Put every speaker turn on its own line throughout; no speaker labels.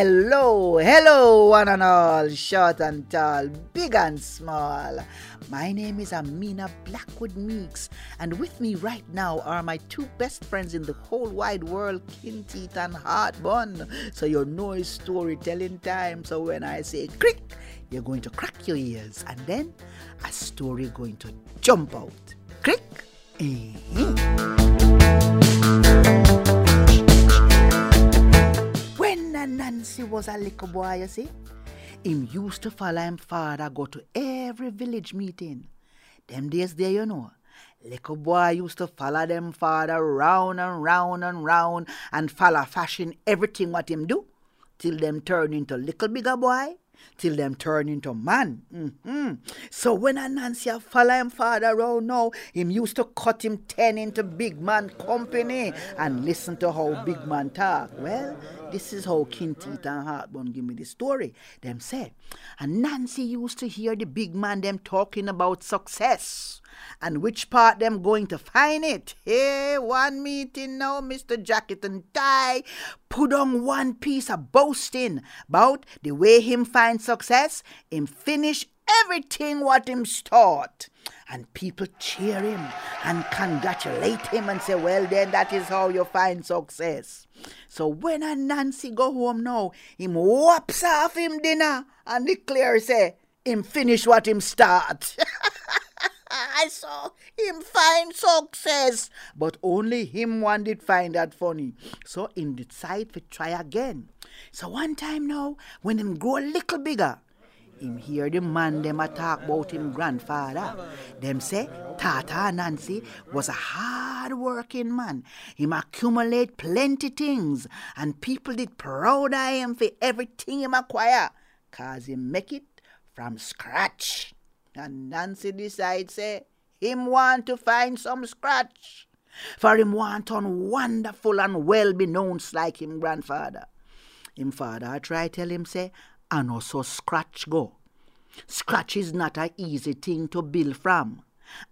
Hello, hello, one and all, short and tall, big and small. My name is Amina Blackwood Meeks, and with me right now are my two best friends in the whole wide world, Kinteet and Heartbun. So your noise storytelling time. So when I say crick, you're going to crack your ears, and then a story going to jump out. Crick. When Nancy was a little boy, you see, him used to follow him father go to every village meeting. Them days there, you know, little boy used to follow them father round and round and round and follow fashion everything what him do till them turn into little bigger boy till them turn into man. Mm-hmm. So when a follow him father around now, him used to cut him ten into big man company and listen to how big man talk. Well, this is how Kinteet and Heartbun give me the story. Them say, and Nancy used to hear the big man them talking about success and which part them going to find it. Hey, one meeting now, Mr. Jacket and Tie put on one piece of boasting about the way him find success, him finish everything what him start. And people cheer him and congratulate him and say, well then that is how you find success. So when a Nancy go home now, him whops off him dinner and declare say, him finish what him start. I saw him find success, but only him one did find that funny. So him decide to try again. So one time now, when him grow a little bigger, him hear the man them talk about him grandfather. Them say Tata Nancy was a hard working man. Him accumulate plenty things and people did proud of him for everything him acquire. Cause he make it from scratch. And Nancy decide say eh, him want to find some scratch. For him want on wonderful and well be known like him grandfather. Him father try tell him say, and also scratch go. Scratch is not a easy thing to build from.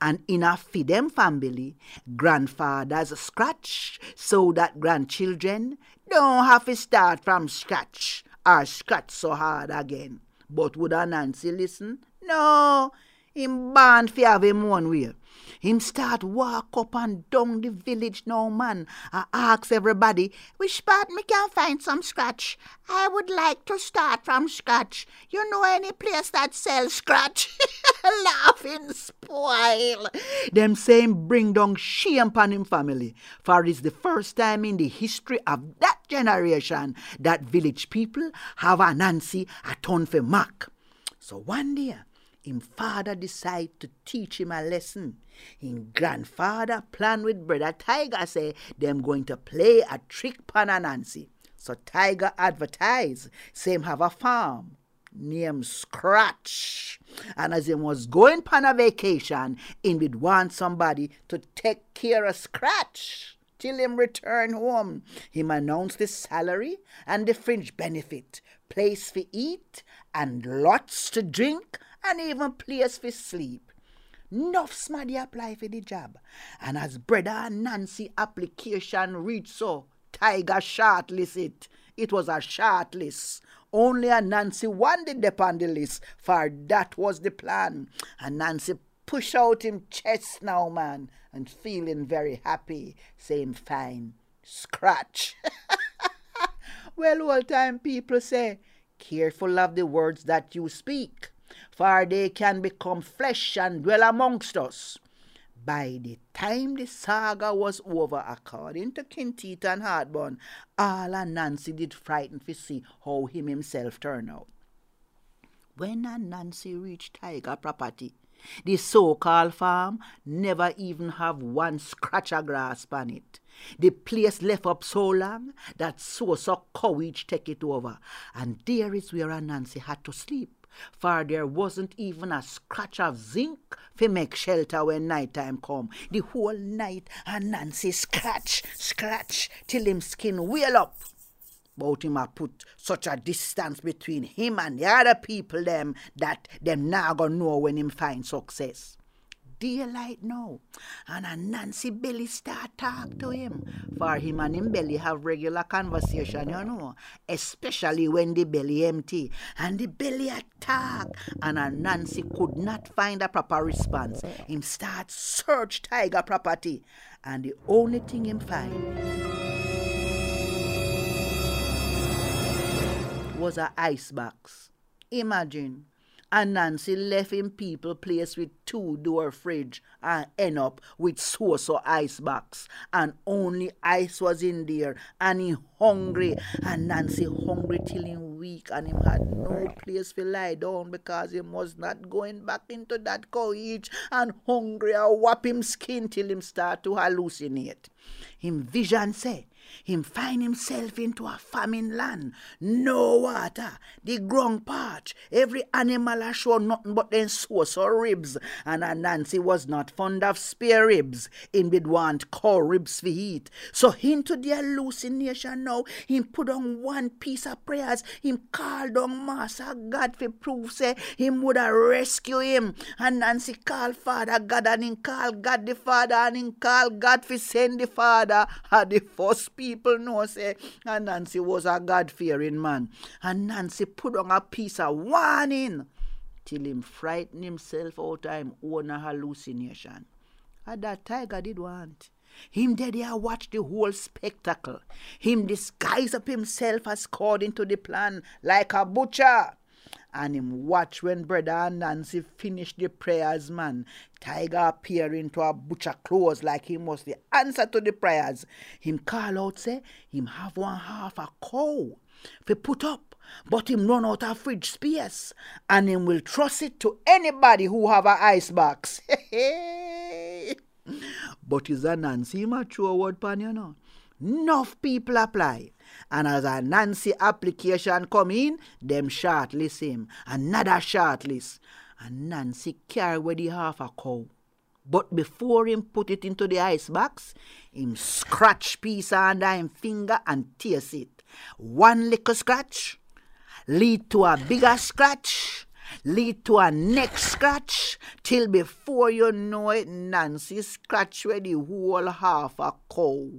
And in a Fidem family, grandfathers scratch so that grandchildren don't have to start from scratch or scratch so hard again. But would a Nancy listen? No, him born fi have him one way. Him start walk up and down the village now, man. I ask everybody, which part me can find some scratch? I would like to start from scratch. You know any place that sells scratch? Laughing spoil. Them same bring down shame upon him family. For it's the first time in the history of that generation that village people have a Nancy a ton for Mac. So one day, him father decide to teach him a lesson. Him grandfather plan with brother Tiger say them going to play a trick pan Nancy. So Tiger advertise, same have a farm named Scratch. And as him was going pan a vacation, him would want somebody to take care of Scratch. Till him return home, him announce the salary and the fringe benefit, place for eat, and lots to drink, and even place for sleep. Nuff smaddy apply for the job. And as brother Nancy application reached so, Tiger shortlist it. It was a shortlist. Only a Nancy wanted upon the list, for that was the plan. And Nancy push out him chest now, man, and feeling very happy, saying fine. Scratch. well, all time people say, careful of the words that you speak for they can become flesh and dwell amongst us. By the time the saga was over, according to Kinteet and Heartbun, all and Nancy did frighten to see how him himself turned out. When a Nancy reached Tiger property, the so-called farm never even have one scratch of grass on it. The place left up so long that so so courage take it over, and there is where Nancy had to sleep for there wasn't even a scratch of zinc to make shelter when night time come. The whole night and Nancy scratch, scratch till him skin wheel up. But him a put such a distance between him and the other people them that them now gonna know when him find success. Daylight now. And a Nancy Billy start talk to him. For him and him belly have regular conversation, you know. Especially when the belly empty. And the belly attack. And a Nancy could not find a proper response. Him start search tiger property. And the only thing him find was a ice box. Imagine and Nancy left him people place with two door fridge and end up with so so ice box. And only ice was in there. And he hungry. And Nancy hungry till him weak. And him had no place to lie down because he was not going back into that cage. And hungry. And whap him skin till him start to hallucinate. Him vision say him find himself into a famine land, no water, the ground parch, every animal a show nothing but then sauce or ribs, and a Nancy was not fond of spare ribs, him did want cow ribs for eat. So into the hallucination now, him put on one piece of prayers, him called on Master God for proof say him would have rescue him, and Nancy called Father God and him called God the Father and him called God for send the Father at the first people know say and Nancy was a God fearing man. And Nancy put on a piece of warning till him frighten himself out of him own hallucination. And that tiger did want. Him dead here watch the whole spectacle. Him disguise up himself as according to the plan like a butcher and him watch when brother and Nancy finish the prayers, man. Tiger appear into a butcher clothes like he must the answer to the prayers. Him call out say him have one half a cow for put up, but him run out of fridge space, and him will trust it to anybody who have a ice box. but is a Nancy mature word pan you know. Enough people apply. And as a Nancy application come in, them shortlist him. Another shortlist. And Nancy carry with the half a cow. But before him put it into the ice box, him scratch piece under him finger and tears it. One little scratch lead to a bigger scratch lead to a neck scratch till before you know it, Nancy scratch where the whole half a cow.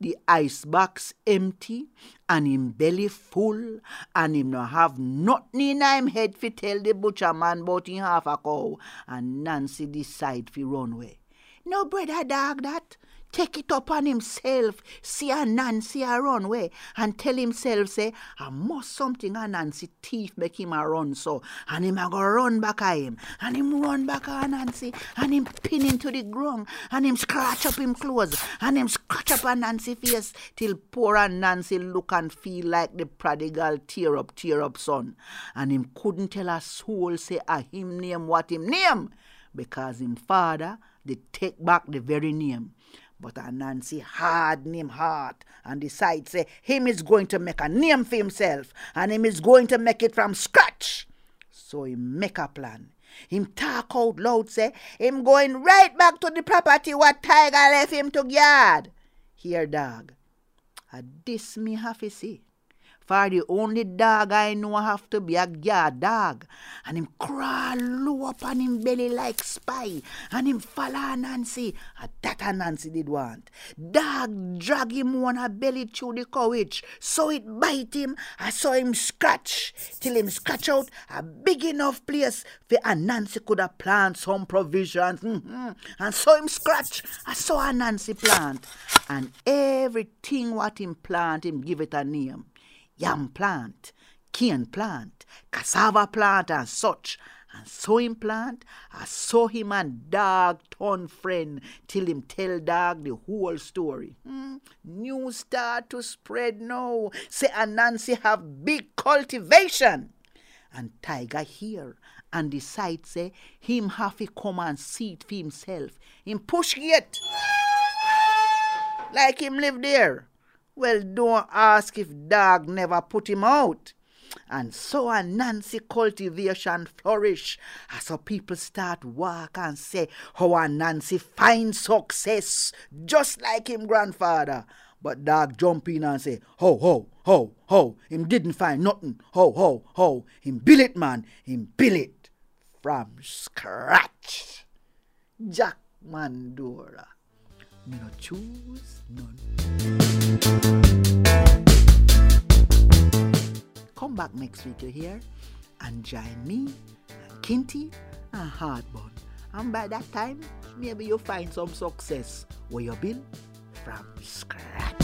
The ice box empty and him belly full and him no have nothing in him head fi tell the butcher man about him half a cow and Nancy decide fi run away. No brother dog that take it up on himself, see a Nancy a run way, and tell himself, say, I must something a Nancy thief make him a run so, and him a go run back at him, and him run back at Nancy, and him pin him to the ground, and him scratch up him clothes, and him scratch up a Nancy face, till poor and Nancy look and feel like the prodigal tear up, tear up son, and him couldn't tell a soul say a him name what him name, because him father, they take back the very name. But a Nancy harden him heart and decide say him is going to make a name for himself and him is going to make it from scratch. So he make a plan. Him talk out loud say him going right back to the property what Tiger left him to guard. Here dog. A this me have to see. For the only dog I know have to be a guard dog. And him crawl low up on him belly like spy. And him follow Nancy. And that a Nancy did want. Dog drag him on a belly through the couch. So it bite him. I saw him scratch. Till him scratch out a big enough place for a Nancy could have plant some provisions. Mm-hmm. And saw him scratch. I saw a Nancy plant. And everything what him plant, him give it a name yam plant, cane plant, cassava plant, and such. And so him plant, I saw him and dog turn friend till him tell dog the whole story. Hmm? News start to spread now. Say and Nancy have big cultivation. And Tiger here and decide say him have to come and see it for himself. Him push gate. like him live there. Well, don't ask if dog never put him out. And so a Nancy cultivation flourish as so people start work and say how a Nancy find success just like him grandfather. But dog jump in and say, ho, ho, ho, ho, him didn't find nothing, ho, ho, ho, him build it, man, him build it from scratch. Jack Mandora. Me no choose none. Come back next week, you hear? And join me, and Kinteet, and Heartbun. And by that time, maybe you'll find some success where you build from scratch.